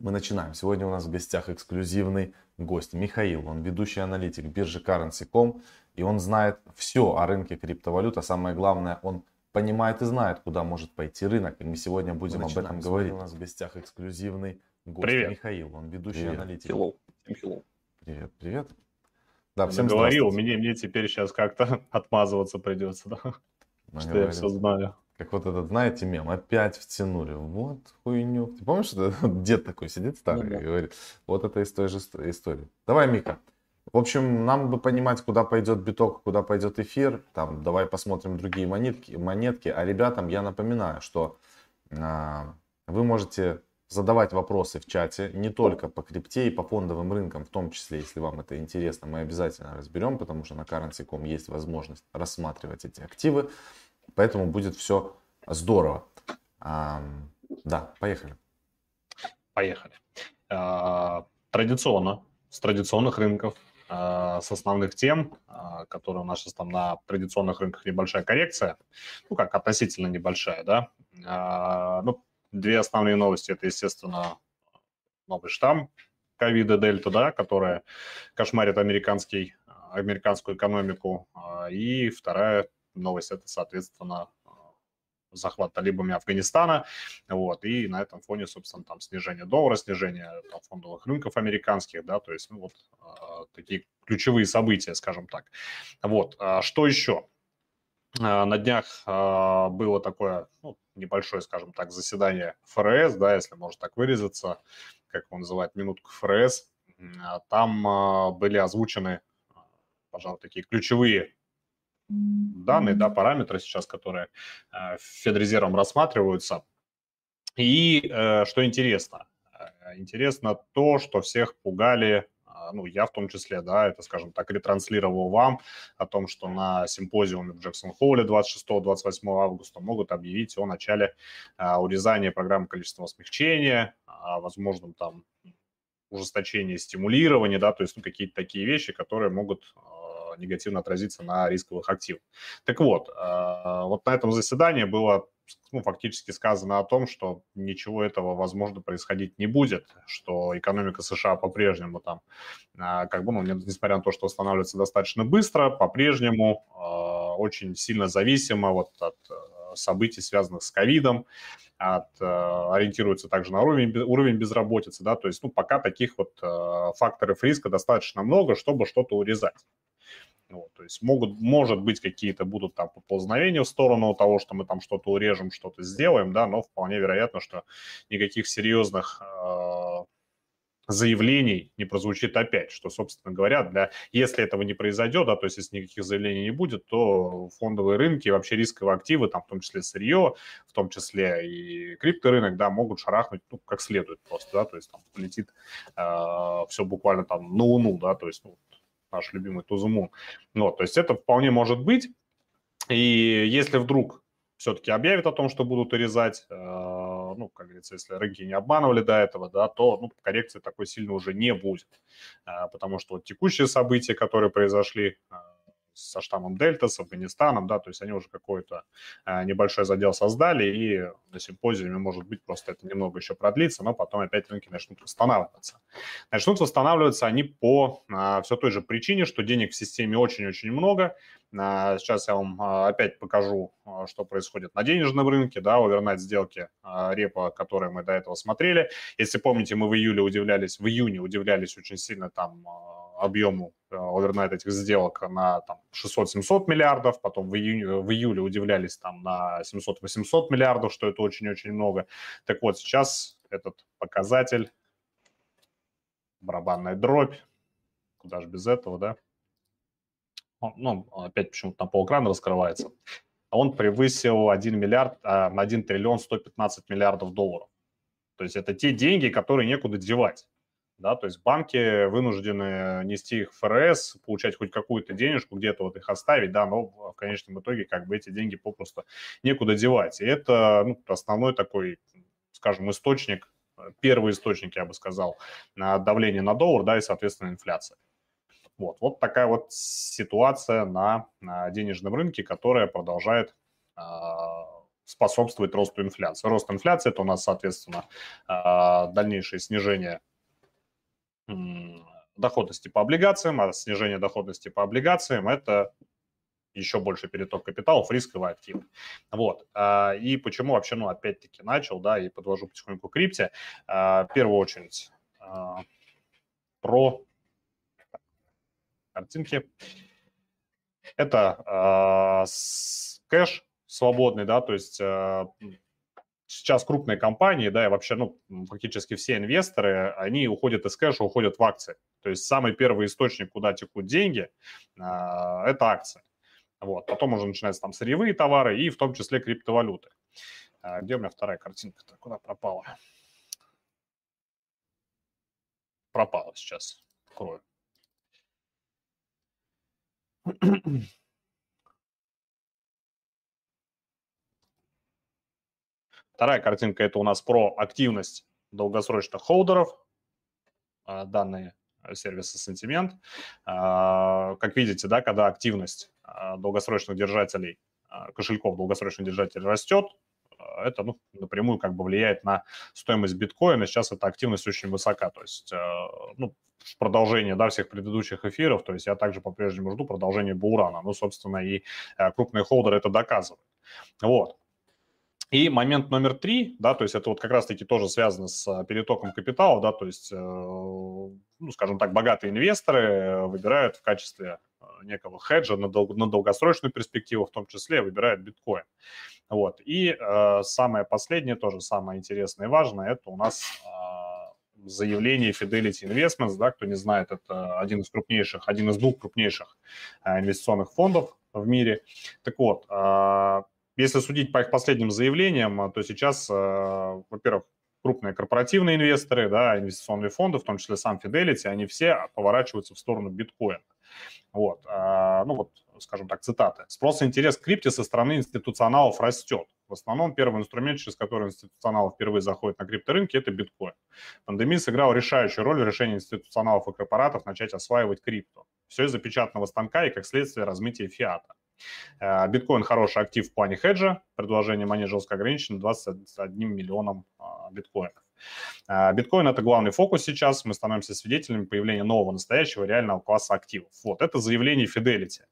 Мы начинаем. Сегодня у нас в гостях эксклюзивный гость Михаил. Он ведущий аналитик биржи Currency.com. И он знает все о рынке криптовалют. А самое главное, он понимает и знает, куда может пойти рынок. И мы сегодня будем об этом говорить. У нас в гостях эксклюзивный гость привет. Михаил. Он ведущий привет. аналитик. Hello. Hello. Привет, привет. Да, всем говорил, мне, мне теперь сейчас как-то отмазываться придется, да? Мы что говорим. я все знаю. Как вот этот, знаете, мем, опять втянули. Вот хуйню. Ты помнишь, что дед такой сидит старый ну, да. и говорит, вот это из той же истории. Давай, Мика. В общем, нам бы понимать, куда пойдет биток, куда пойдет эфир. Там, давай посмотрим другие монетки. монетки. А ребятам я напоминаю, что а, вы можете задавать вопросы в чате не только по крипте и по фондовым рынкам, в том числе, если вам это интересно, мы обязательно разберем, потому что на currency.com есть возможность рассматривать эти активы. Поэтому будет все здорово. А, да, поехали. Поехали. А, традиционно, с традиционных рынков, а, с основных тем, а, которые у нас сейчас там на традиционных рынках небольшая коррекция, ну как относительно небольшая, да. А, ну, две основные новости, это, естественно, новый штамм ковида дельта, да, которая кошмарит американский, американскую экономику, и вторая новость это, соответственно, захват талибами Афганистана, вот, и на этом фоне, собственно, там снижение доллара, снижение там, фондовых рынков американских, да, то есть, ну, вот э, такие ключевые события, скажем так. Вот, э, что еще? Э, на днях э, было такое, ну, небольшое, скажем так, заседание ФРС, да, если можно так выразиться, как его называют, минутку ФРС, там э, были озвучены, пожалуй, такие ключевые данные, да, параметры сейчас, которые э, Федрезервом рассматриваются. И э, что интересно, э, интересно то, что всех пугали, ну, я в том числе, да, это, скажем так, ретранслировал вам о том, что на симпозиуме в Джексон-Холле 26-28 августа могут объявить о начале урезания программы количественного смягчения, о возможном там ужесточении стимулирования, да, то есть ну, какие-то такие вещи, которые могут негативно отразиться на рисковых активах. Так вот, э, вот на этом заседании было ну, фактически сказано о том, что ничего этого, возможно, происходить не будет, что экономика США по-прежнему там, э, как бы, ну, несмотря на то, что восстанавливается достаточно быстро, по-прежнему э, очень сильно зависима вот от событий, связанных с ковидом, от, ориентируется также на уровень, уровень безработицы, да, то есть, ну, пока таких вот факторов риска достаточно много, чтобы что-то урезать. Вот, то есть могут, может быть, какие-то будут там поползновения в сторону того, что мы там что-то урежем, что-то сделаем, да, но вполне вероятно, что никаких серьезных э, заявлений не прозвучит опять, что, собственно говоря, для, если этого не произойдет, да, то есть если никаких заявлений не будет, то фондовые рынки, вообще рисковые активы, там, в том числе сырье, в том числе и крипторынок, да, могут шарахнуть, ну, как следует просто, да, то есть там полетит э, все буквально там на Луну, да, то есть, ну, наш любимый Тузуму. Вот, то есть это вполне может быть. И если вдруг все-таки объявят о том, что будут урезать, э, ну, как говорится, если рынки не обманывали до этого, да, то ну, коррекции такой сильно уже не будет, э, потому что вот текущие события, которые произошли, э, со штаммом Дельта, с Афганистаном, да, то есть они уже какой-то э, небольшой задел создали, и на симпозиуме, может быть, просто это немного еще продлится, но потом опять рынки начнут восстанавливаться. Начнут восстанавливаться они по э, все той же причине, что денег в системе очень-очень много. Э, сейчас я вам опять покажу, что происходит на денежном рынке, да, овернайт сделки репа, которые мы до этого смотрели. Если помните, мы в июле удивлялись, в июне удивлялись очень сильно там объему э, овернайт этих сделок на там, 600-700 миллиардов, потом в, июне, в июле удивлялись там на 700-800 миллиардов, что это очень-очень много. Так вот, сейчас этот показатель, барабанная дробь, куда же без этого, да? Ну, опять почему-то на полэкрана раскрывается. Он превысил 1 миллиард, 1 а, триллион 115 миллиардов долларов. То есть это те деньги, которые некуда девать да, то есть банки вынуждены нести их в ФРС, получать хоть какую-то денежку, где-то вот их оставить, да, но в конечном итоге как бы эти деньги попросту некуда девать. И это ну, основной такой, скажем, источник, первый источник, я бы сказал, давления на доллар, да, и, соответственно, инфляция. Вот, вот такая вот ситуация на, на денежном рынке, которая продолжает э, способствовать росту инфляции. Рост инфляции – это у нас, соответственно, а, дальнейшее снижение доходности по облигациям, а снижение доходности по облигациям – это еще больше переток капиталов в рисковые активы. Вот. А, и почему вообще, ну, опять-таки начал, да, и подвожу потихоньку к крипте. В первую очередь про картинки. Это кэш, свободный, да, то есть сейчас крупные компании, да, и вообще, ну, практически все инвесторы, они уходят из кэша, уходят в акции. То есть самый первый источник, куда текут деньги, э, это акции. Вот. Потом уже начинаются там сырьевые товары и в том числе криптовалюты. А где у меня вторая картинка-то? Куда пропала? Пропала сейчас. Открою. Вторая картинка – это у нас про активность долгосрочных холдеров, а, данные сервиса Sentiment. А, как видите, да, когда активность а, долгосрочных держателей, кошельков долгосрочных держателей растет, это ну, напрямую как бы влияет на стоимость биткоина. Сейчас эта активность очень высока. То есть ну, продолжение да, всех предыдущих эфиров, то есть я также по-прежнему жду продолжения Бурана. Ну, собственно, и крупные холдеры это доказывают. Вот. И момент номер три, да, то есть это вот как раз-таки тоже связано с а, перетоком капитала, да, то есть, э, ну, скажем так, богатые инвесторы выбирают в качестве э, некого хеджа на, дол- на долгосрочную перспективу, в том числе выбирают биткоин. Вот. И э, самое последнее, тоже самое интересное и важное, это у нас э, заявление Fidelity Investments, да, кто не знает, это один из крупнейших, один из двух крупнейших э, инвестиционных фондов в мире. Так вот, э, если судить по их последним заявлениям, а, то сейчас, а, во-первых, крупные корпоративные инвесторы, да, инвестиционные фонды, в том числе сам Fidelity, они все поворачиваются в сторону биткоина. Вот, а, ну вот, скажем так, цитаты. Спрос и интерес к крипте со стороны институционалов растет. В основном первый инструмент, через который институционалы впервые заходят на крипторынки, это биткоин. Пандемия сыграла решающую роль в решении институционалов и корпоратов начать осваивать крипту. Все из-за печатного станка и, как следствие, размытия фиата. Э, биткоин хороший актив в плане хеджа. Предложение монет жестко ограничено 21 миллионом а, биткоинов. Э, биткоин – это главный фокус сейчас. Мы становимся свидетелями появления нового, настоящего, реального класса активов. Вот, это заявление Fidelity.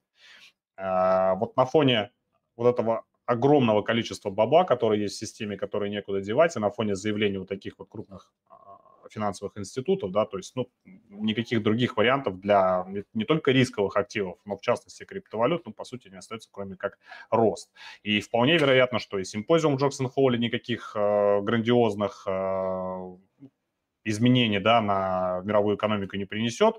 Э, вот на фоне вот этого огромного количества бабла, который есть в системе, который некуда девать, и на фоне заявлений вот таких вот крупных финансовых институтов, да, то есть, ну, никаких других вариантов для не только рисковых активов, но в частности криптовалют, ну, по сути, не остается, кроме как рост. И вполне вероятно, что и симпозиум Джексон Холли никаких э, грандиозных э, изменений, да, на мировую экономику не принесет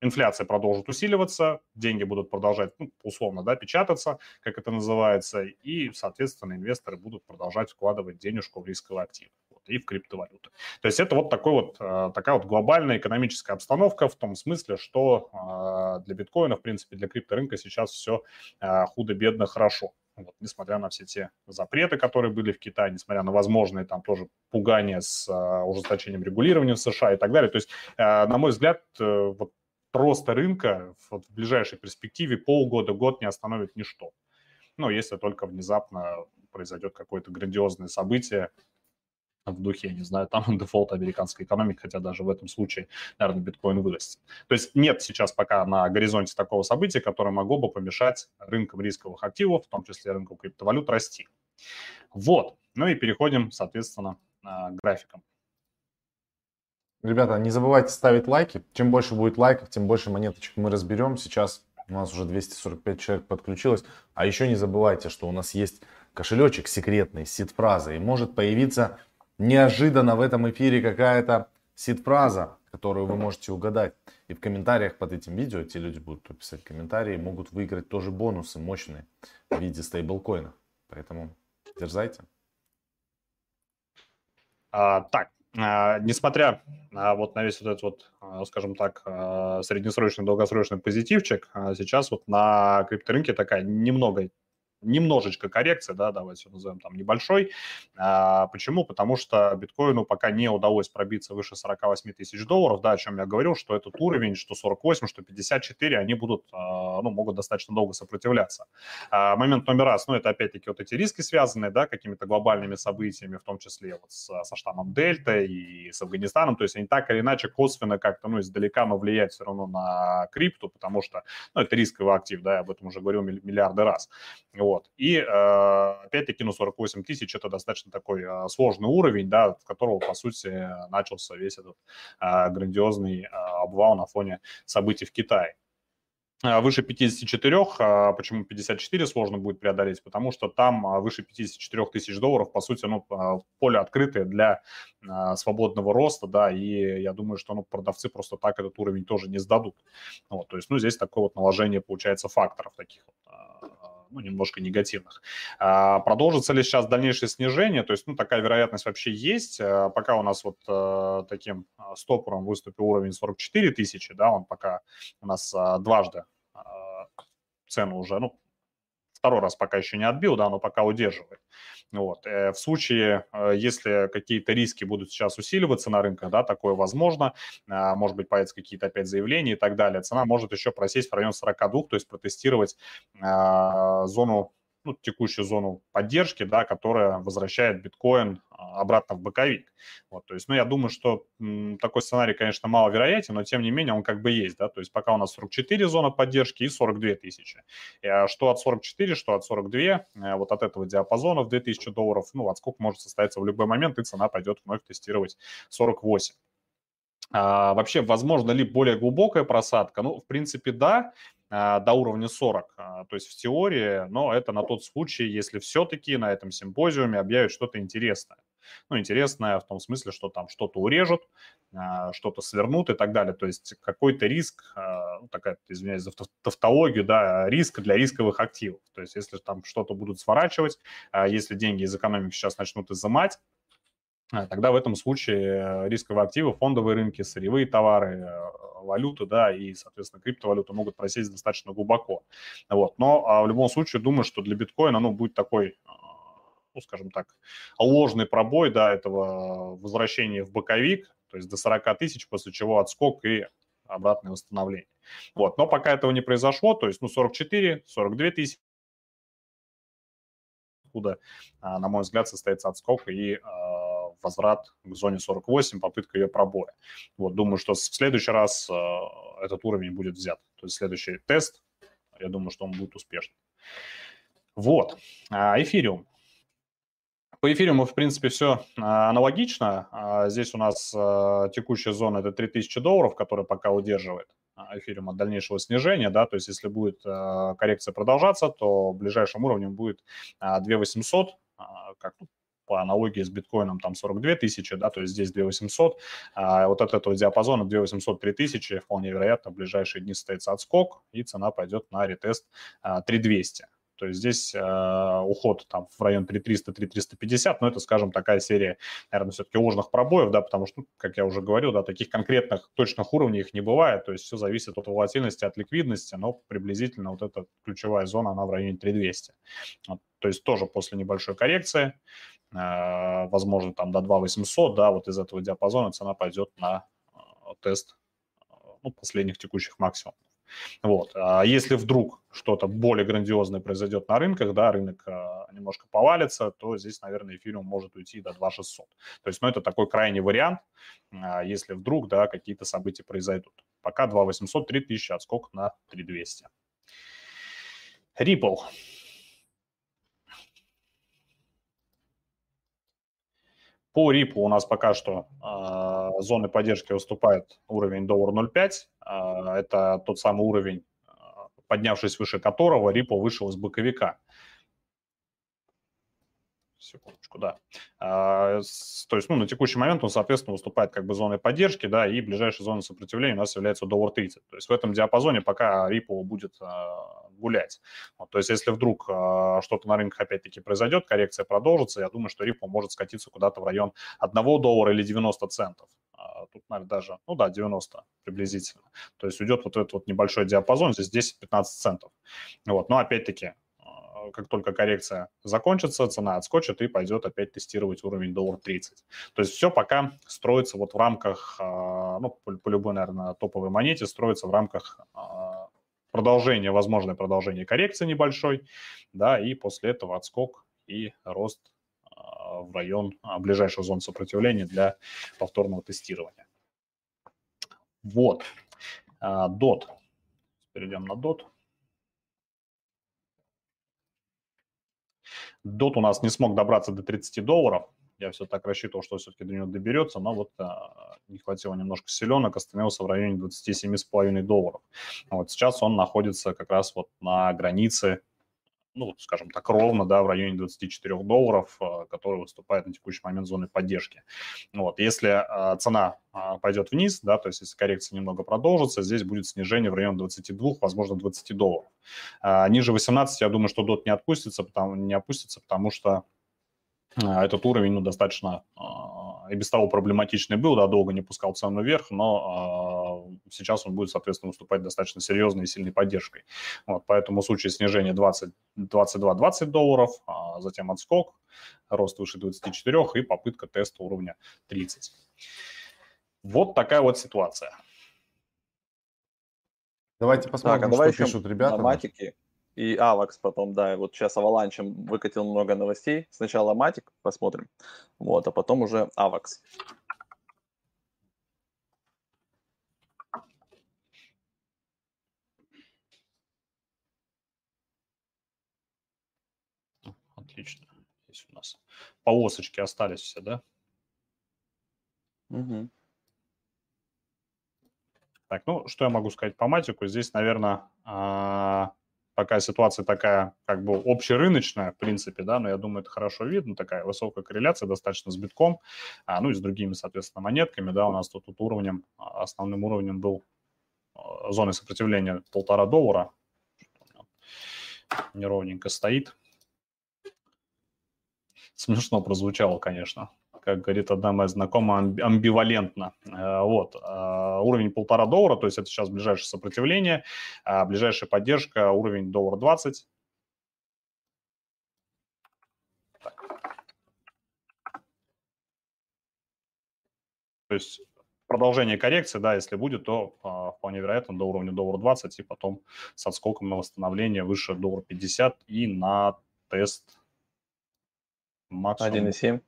инфляция продолжит усиливаться, деньги будут продолжать, ну, условно, да, печататься, как это называется, и, соответственно, инвесторы будут продолжать вкладывать денежку в рисковые активы и в криптовалюты. То есть это вот такой вот, э, такая вот глобальная экономическая обстановка в том смысле, что э, для биткоина, в принципе, для крипторынка сейчас все э, худо-бедно хорошо. Вот, несмотря на все те запреты, которые были в Китае, несмотря на возможные там тоже пугания с uh, ужесточением регулирования в США и так далее. То есть, uh, на мой взгляд, uh, вот роста рынка вот в ближайшей перспективе полгода, год не остановит ничто. Ну, если только внезапно произойдет какое-то грандиозное событие в духе, я не знаю, там дефолт американской экономики, хотя даже в этом случае, наверное, биткоин вырастет. То есть нет сейчас пока на горизонте такого события, которое могло бы помешать рынкам рисковых активов, в том числе рынку криптовалют, расти. Вот. Ну и переходим, соответственно, к графикам. Ребята, не забывайте ставить лайки. Чем больше будет лайков, тем больше монеточек мы разберем. Сейчас у нас уже 245 человек подключилось. А еще не забывайте, что у нас есть кошелечек секретный с сид-фразой. И может появиться неожиданно в этом эфире какая-то сид-фраза, которую вы можете угадать. И в комментариях под этим видео те люди будут писать комментарии, могут выиграть тоже бонусы мощные в виде стейблкоинов. Поэтому дерзайте. А, так, а, несмотря а, вот на весь вот этот вот, а, скажем так, среднесрочный, долгосрочный позитивчик, сейчас вот на крипторынке такая немного немножечко коррекция, да, давайте назовем там небольшой. А, почему? Потому что биткоину пока не удалось пробиться выше 48 тысяч долларов, да, о чем я говорил, что этот уровень, что 48, что 54, они будут, а, ну, могут достаточно долго сопротивляться. А, момент номер раз, ну, это опять-таки вот эти риски связанные, да, какими-то глобальными событиями, в том числе вот с, со штаммом Дельта и с Афганистаном, то есть они так или иначе косвенно как-то, ну, издалека, но влияют все равно на крипту, потому что, ну, это рисковый актив, да, я об этом уже говорил миллиарды раз. И, э, опять-таки, ну, 48 тысяч – это достаточно такой э, сложный уровень, да, в которого, по сути, начался весь этот э, грандиозный обвал на фоне событий в Китае. Выше 54, почему 54 сложно будет преодолеть? Потому что там выше 54 тысяч долларов, по сути, ну, поле открытое для свободного роста, да, и я думаю, что ну, продавцы просто так этот уровень тоже не сдадут. Вот, то есть, ну, здесь такое вот наложение, получается, факторов таких вот ну, немножко негативных. А, продолжится ли сейчас дальнейшее снижение? То есть, ну, такая вероятность вообще есть. А, пока у нас вот а, таким стопором выступил уровень 44 тысячи, да, он пока у нас дважды цену уже, ну, второй раз пока еще не отбил, да, но пока удерживает. Вот. Э, в случае, э, если какие-то риски будут сейчас усиливаться на рынках, да, такое возможно, а, может быть, появятся какие-то опять заявления и так далее, цена может еще просесть в район 42, то есть протестировать а, зону ну, текущую зону поддержки, да, которая возвращает биткоин а, обратно в боковик. Вот, то есть, ну, я думаю, что м, такой сценарий, конечно, маловероятен, но тем не менее он как бы есть, да, то есть пока у нас 44 зона поддержки и 42 тысячи. А что от 44, что от 42, э, вот от этого диапазона в 2000 долларов, ну, отскок может состояться в любой момент, и цена пойдет вновь тестировать 48. А, вообще, возможно ли более глубокая просадка? Ну, в принципе, да. А, до уровня 40, а, то есть в теории, но это на тот случай, если все-таки на этом симпозиуме объявят что-то интересное. Ну, интересное в том смысле, что там что-то урежут, а, что-то свернут и так далее. То есть какой-то риск, ну, такая, извиняюсь за тавтологию, да, риск для рисковых активов. То есть если там что-то будут сворачивать, если деньги из экономики сейчас начнут изымать, тогда в этом случае рисковые активы, фондовые рынки, сырьевые товары, валюты, да, и, соответственно, криптовалюты могут просесть достаточно глубоко. Вот. Но а, в любом случае, думаю, что для биткоина, ну, будет такой а, ну, скажем так, ложный пробой, да, этого возвращения в боковик, то есть до 40 тысяч, после чего отскок и обратное восстановление. Вот, но пока этого не произошло, то есть, ну, 44, 42 тысячи, откуда, а, на мой взгляд, состоится отскок и возврат к зоне 48, попытка ее пробоя. Вот, думаю, что в следующий раз э, этот уровень будет взят. То есть следующий тест, я думаю, что он будет успешным. Вот. А, эфириум. По эфириуму, в принципе, все а, аналогично. А, здесь у нас э, текущая зона – это 3000 долларов, которая пока удерживает эфириум от дальнейшего снижения, да, то есть если будет э, коррекция продолжаться, то ближайшим уровнем будет 2800, как по аналогии с биткоином там 42 тысячи, да, то есть здесь 2800, а вот от этого диапазона 2800 3000 вполне вероятно в ближайшие дни состоится отскок, и цена пойдет на ретест а, 3200. То есть здесь э, уход там в район 3300-3350, но это, скажем, такая серия, наверное, все-таки ложных пробоев, да, потому что, как я уже говорил, да, таких конкретных точных уровней их не бывает, то есть все зависит от волатильности, от ликвидности, но приблизительно вот эта ключевая зона, она в районе 3200. Вот, то есть тоже после небольшой коррекции, э, возможно, там до 2800, да, вот из этого диапазона цена пойдет на э, тест э, ну, последних текущих максимумов. Вот. А если вдруг что-то более грандиозное произойдет на рынках, да, рынок а, немножко повалится, то здесь, наверное, эфириум может уйти до 2600. То есть, ну, это такой крайний вариант, а, если вдруг, да, какие-то события произойдут. Пока 2800, 3000, отскок на 3200. Ripple. По РИПу у нас пока что э, зоны поддержки выступает уровень доллар 0,5. Э, это тот самый уровень, э, поднявшись выше которого Ripple вышел из боковика. Секундочку, да. А, то есть, ну, на текущий момент он, соответственно, выступает как бы зоной поддержки, да, и ближайшая зона сопротивления у нас является доллар 30. То есть в этом диапазоне пока Ripple будет а, гулять. Вот, то есть если вдруг а, что-то на рынках опять-таки произойдет, коррекция продолжится, я думаю, что Ripple может скатиться куда-то в район 1 доллара или 90 центов тут, наверное, даже, ну да, 90 приблизительно. То есть уйдет вот этот вот небольшой диапазон, здесь 10-15 центов. Вот. Но опять-таки как только коррекция закончится, цена отскочит и пойдет опять тестировать уровень доллар 30. То есть все пока строится вот в рамках, ну, по, по любой, наверное, топовой монете, строится в рамках продолжения, возможное продолжение коррекции небольшой, да, и после этого отскок и рост в район ближайших зон сопротивления для повторного тестирования. Вот. DOT. Перейдем на DOT. DOT у нас не смог добраться до 30 долларов. Я все так рассчитывал, что все-таки до него доберется, но вот а, не хватило немножко селенок, остановился в районе 27,5 долларов. Вот сейчас он находится как раз вот на границе ну, скажем так, ровно, да, в районе 24 долларов, а, который выступает на текущий момент зоны поддержки. Вот, если а, цена а, пойдет вниз, да, то есть если коррекция немного продолжится, здесь будет снижение в районе 22, возможно, 20 долларов. Ниже 18, я думаю, что дот не отпустится, потому, не опустится, потому что этот уровень ну, достаточно и без того проблематичный был, да, долго не пускал цену вверх, но э, сейчас он будет, соответственно, выступать достаточно серьезной и сильной поддержкой. Вот, поэтому в случае снижения 20, 22-20 долларов, а затем отскок, рост выше 24 и попытка теста уровня 30. Вот такая вот ситуация. Давайте посмотрим, так, а давай что пишут ребята. На матике и Авакс потом, да, вот сейчас Аваланчем выкатил много новостей. Сначала Матик посмотрим, вот, а потом уже Авакс. Отлично. Здесь у нас полосочки остались все, да? Угу. Так, ну, что я могу сказать по матику? Здесь, наверное, а, пока ситуация такая как бы общерыночная, в принципе, да, но я думаю, это хорошо видно, такая высокая корреляция достаточно с битком, а, ну и с другими, соответственно, монетками, да, у нас тут, тут уровнем, а, основным уровнем был а, зоны сопротивления полтора доллара, неровненько стоит. Смешно прозвучало, конечно как говорит одна моя знакомая, амбивалентно. Э, вот. Э, уровень полтора доллара, то есть это сейчас ближайшее сопротивление, а ближайшая поддержка уровень доллар 20. То есть продолжение коррекции, да, если будет, то а, вполне вероятно до уровня доллара 20 и потом с отскоком на восстановление выше доллара 50 и на тест максимум. 1,7.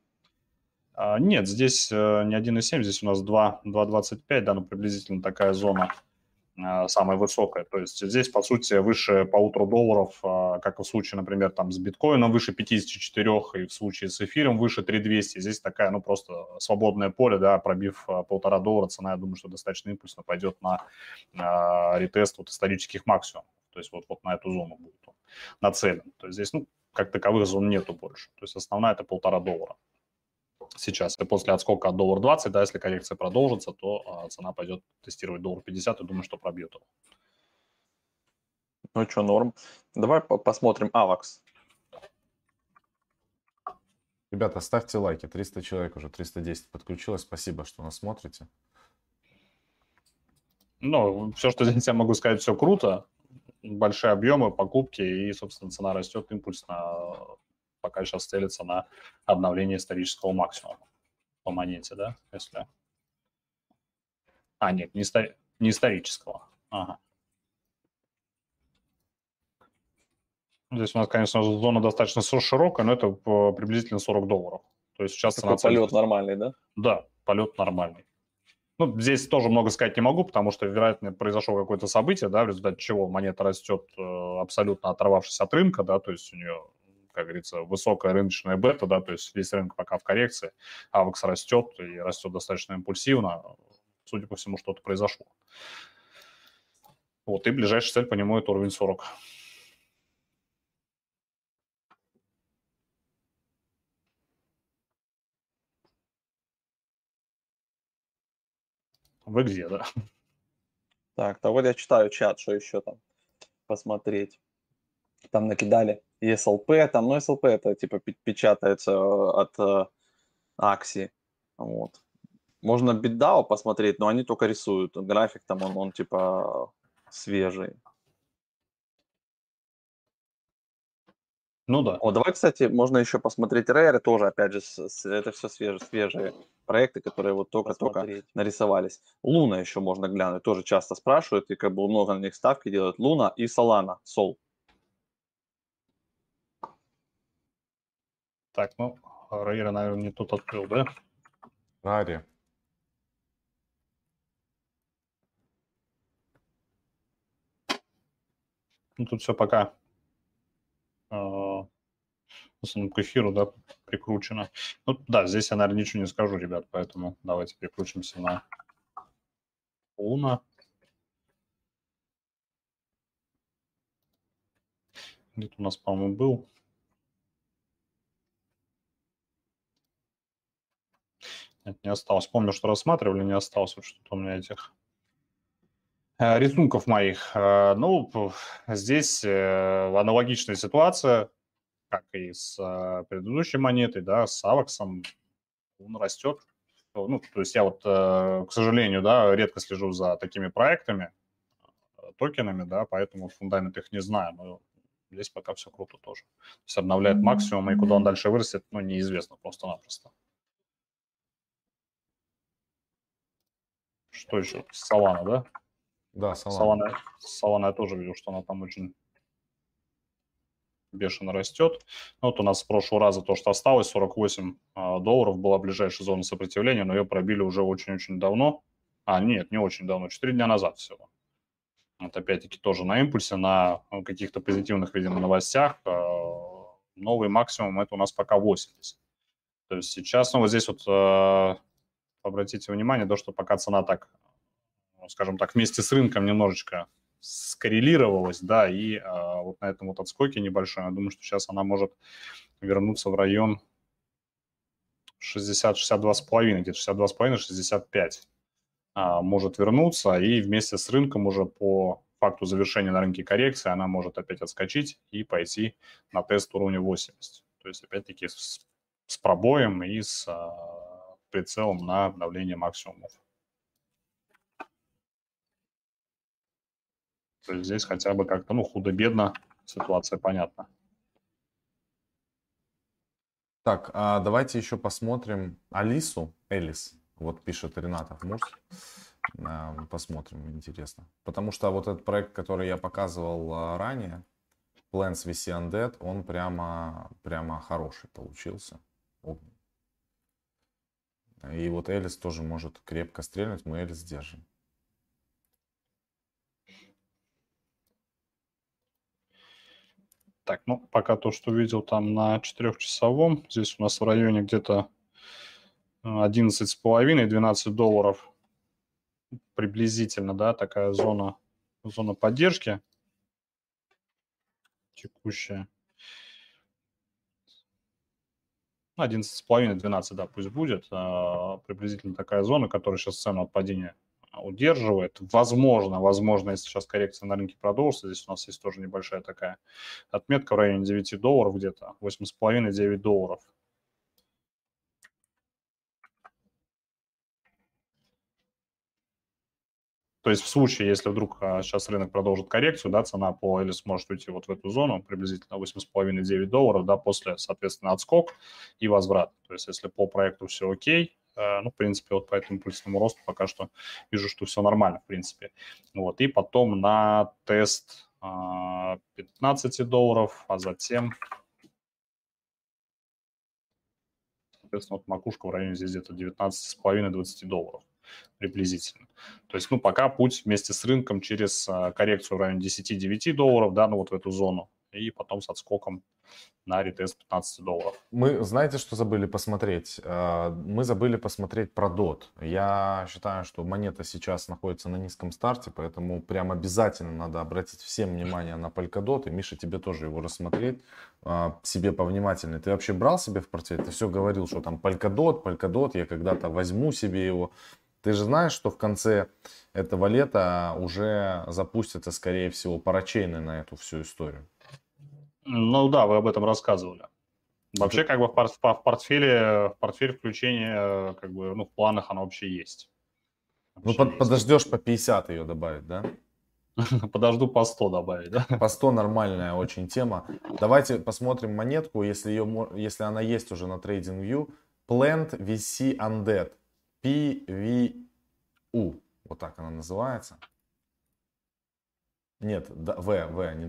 А, нет, здесь э, не 1,7, здесь у нас 2,25, да, ну приблизительно такая зона а, самая высокая. То есть здесь, по сути, выше полутора долларов, а, как в случае, например, там с биткоином выше 54, и в случае с эфиром выше 3200. Здесь такая, ну, просто свободное поле, да, пробив полтора доллара, цена, я думаю, что достаточно импульсно пойдет на ретест вот исторических максимумов. То есть вот, вот на эту зону будет он нацелен. То есть здесь, ну, как таковых зон нету больше. То есть основная это полтора доллара сейчас. И после отскока от доллар 20, да, если коррекция продолжится, то а, цена пойдет тестировать доллар 50 и думаю, что пробьет его. Ну что, норм. Давай посмотрим AVAX. Ребята, ставьте лайки. 300 человек уже, 310 подключилось. Спасибо, что нас смотрите. Ну, все, что здесь я могу сказать, все круто. Большие объемы, покупки, и, собственно, цена растет импульсно пока сейчас целится на обновление исторического максимума по монете, да, если... А, нет, не, истори... не исторического. Ага. Здесь у нас, конечно, зона достаточно широкая, но это приблизительно 40 долларов. То есть сейчас Такой цена... полет нормальный, да? Да, полет нормальный. Ну, здесь тоже много сказать не могу, потому что, вероятно, произошло какое-то событие, да, в результате чего монета растет э, абсолютно оторвавшись от рынка, да, то есть у нее как говорится, высокая рыночная бета, да, то есть весь рынок пока в коррекции, авекс растет и растет достаточно импульсивно, судя по всему, что-то произошло. Вот, и ближайшая цель по нему это уровень 40. Вы где, да? Так, то вот я читаю чат, что еще там посмотреть. Там накидали ESLP, там, ну, SLP это типа печатается э, от э, вот. Можно BitDAO посмотреть, но они только рисуют. График там, он, он типа свежий. Ну да. О, давай, кстати, можно еще посмотреть Rare, тоже, опять же, с- с- это все свежие, свежие проекты, которые вот только-только нарисовались. Луна еще можно глянуть, тоже часто спрашивают, и как бы много на них ставки делают. Луна и Solana, Sol. Так, ну, Рейра, наверное, не тут открыл, да? Рари. Ну, тут все пока э, в основном к эфиру, да, прикручено. Ну, да, здесь я, наверное, ничего не скажу, ребят, поэтому давайте переключимся на Луна. Где-то у нас, по-моему, был. Нет, не осталось. Помню, что рассматривали, не осталось вот что-то у меня этих э, рисунков моих. Э, Ну, здесь э, аналогичная ситуация, как и с предыдущей монетой, да, с Аваксом. Он растет. Ну, то есть я вот, к сожалению, да, редко слежу за такими проектами, токенами, да, поэтому фундамент их не знаю, но здесь пока все круто тоже. То есть обновляет максимум, и куда он дальше вырастет, ну, неизвестно просто-напросто. Что еще? Солана, да? Да, Солана. Солана, Солана я тоже видел, что она там очень бешено растет. Ну, вот у нас с прошлого раза то, что осталось, 48 а, долларов была ближайшая зона сопротивления, но ее пробили уже очень-очень давно. А, нет, не очень давно, 4 дня назад всего. Вот опять-таки тоже на импульсе, на ну, каких-то позитивных, видимо, новостях. а, Новый максимум это у нас пока 80. То есть сейчас, ну, вот здесь вот э, обратите внимание, то, что пока цена так, ну, скажем так, вместе с рынком немножечко скоррелировалась, да, и а, вот на этом вот отскоке небольшом, я думаю, что сейчас она может вернуться в район 60, 62,5, где-то 62,5, 65 а, может вернуться, и вместе с рынком уже по факту завершения на рынке коррекции она может опять отскочить и пойти на тест уровня 80. То есть, опять-таки, с, с пробоем и с а, прицелом на обновление максимумов. То есть здесь хотя бы как-то, ну, худо-бедно ситуация понятна. Так, а давайте еще посмотрим Алису, Элис. Вот пишет Ренатов Мурс. А, Посмотрим, интересно. Потому что вот этот проект, который я показывал а, ранее, Plants VC Undead, он прямо, прямо хороший получился. И вот Элис тоже может крепко стрельнуть, мы Элис держим. Так, ну, пока то, что видел там на четырехчасовом, здесь у нас в районе где-то 11,5-12 долларов приблизительно, да, такая зона, зона поддержки текущая. 11,5-12, да, пусть будет. а, Приблизительно такая зона, которая сейчас цену от падения удерживает. Возможно, возможно, если сейчас коррекция на рынке продолжится, здесь у нас есть тоже небольшая такая отметка в районе 9 долларов где-то, 8,5-9 долларов. То есть в случае, если вдруг а, сейчас рынок продолжит коррекцию, да, цена по Элис может уйти вот в эту зону, приблизительно 8,5-9 долларов, да, после, соответственно, отскок и возврат. То есть если по проекту все окей, э, ну, в принципе, вот по этому импульсному росту пока что вижу, что все нормально, в принципе. Вот, и потом на тест а, 15 долларов, а затем, соответственно, вот макушка в районе здесь где-то 19,5-20 долларов приблизительно. То есть, ну, пока путь вместе с рынком через а, коррекцию в районе 10-9 долларов, да, ну, вот в эту зону, и потом с отскоком на ретест 15 долларов. Мы, знаете, что забыли посмотреть? А, Мы забыли посмотреть про DOT. Я считаю, что монета сейчас находится на низком старте, поэтому прям обязательно надо обратить всем внимание на Polkadot. И, Миша, тебе тоже его рассмотреть, а, себе повнимательнее. Ты вообще брал себе в портфель? Ты все говорил, что там Polkadot, Polkadot, я когда-то возьму себе его. Ты же знаешь, что в конце этого лета уже запустятся, скорее всего, парачейны на эту всю историю. Ну да, вы об этом рассказывали. Вообще, как бы в, пор- в портфеле, в портфель включения, как бы, ну, в планах оно вообще есть. Ну, Вообще под- есть. подождешь по 50 ее добавить, да? Подожду по 100 добавить, да? По 100 нормальная очень тема. Давайте посмотрим монетку, если, ее, если она есть уже на TradingView. Plant VC Undead. PVU. Вот так она называется. Нет, В, В, не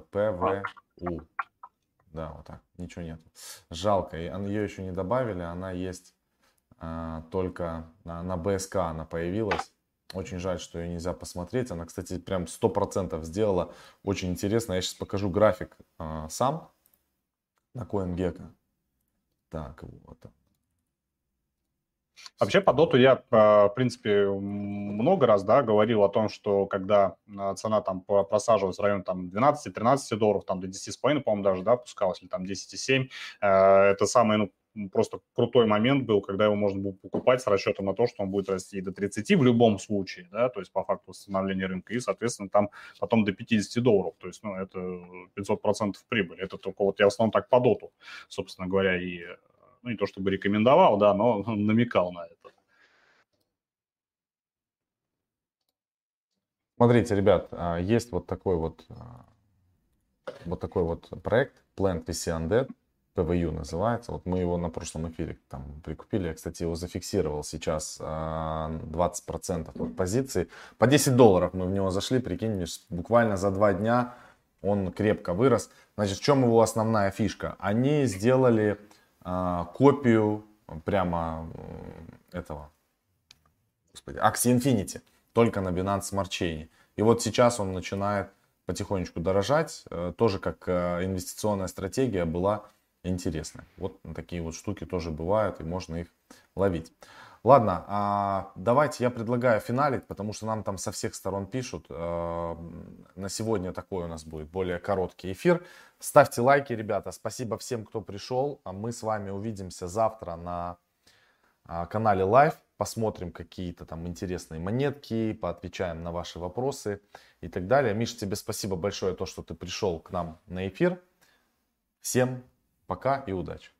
П, В, У. Да, вот так, ничего нет. Жалко, ее еще не добавили, она есть а, только на, на БСК она появилась. Очень жаль, что ее нельзя посмотреть. Она, кстати, прям 100% сделала. Очень интересно. Я сейчас покажу график а, сам на CoinGecko. Так, вот. Вообще по доту я, в принципе, много раз да, говорил о том, что когда а, цена там просаживалась в районе там 12-13 долларов, там до 10,5, по-моему, даже, да, пускалась, или там 10,7, э, это самый, ну, просто крутой момент был, когда его можно было покупать с расчетом на то, что он будет расти до 30 в любом случае, да, то есть по факту восстановления рынка, и, соответственно, там потом до 50 долларов, то есть, ну, это 500% прибыли. Это только вот я в основном так по доту, собственно говоря, и ну не то чтобы рекомендовал, да, но намекал на это. Смотрите, ребят, а, есть вот такой вот, а, вот такой вот проект Plant VC Undead, PVU называется. Вот мы его на прошлом эфире там прикупили. Я, кстати, его зафиксировал сейчас 20% а, от позиции. По 10 долларов мы в него зашли, прикинь, буквально за два дня он крепко вырос. Значит, в чем его основная фишка? Они сделали копию прямо этого, господи, Axie Infinity, только на Binance Smart Chain. И вот сейчас он начинает потихонечку дорожать, э, тоже как э, инвестиционная стратегия была интересная. Вот такие вот штуки тоже бывают, и можно их ловить. Ладно, а, давайте я предлагаю финалить, потому что нам там со всех сторон пишут. А, на сегодня такой у нас будет более короткий эфир. Ставьте лайки, ребята. Спасибо всем, кто пришел. А мы с вами увидимся завтра на канале Live. Посмотрим какие-то там интересные монетки, поотвечаем на ваши вопросы и так далее. Миша, тебе спасибо большое, то, что ты пришел к нам на эфир. Всем пока и удачи.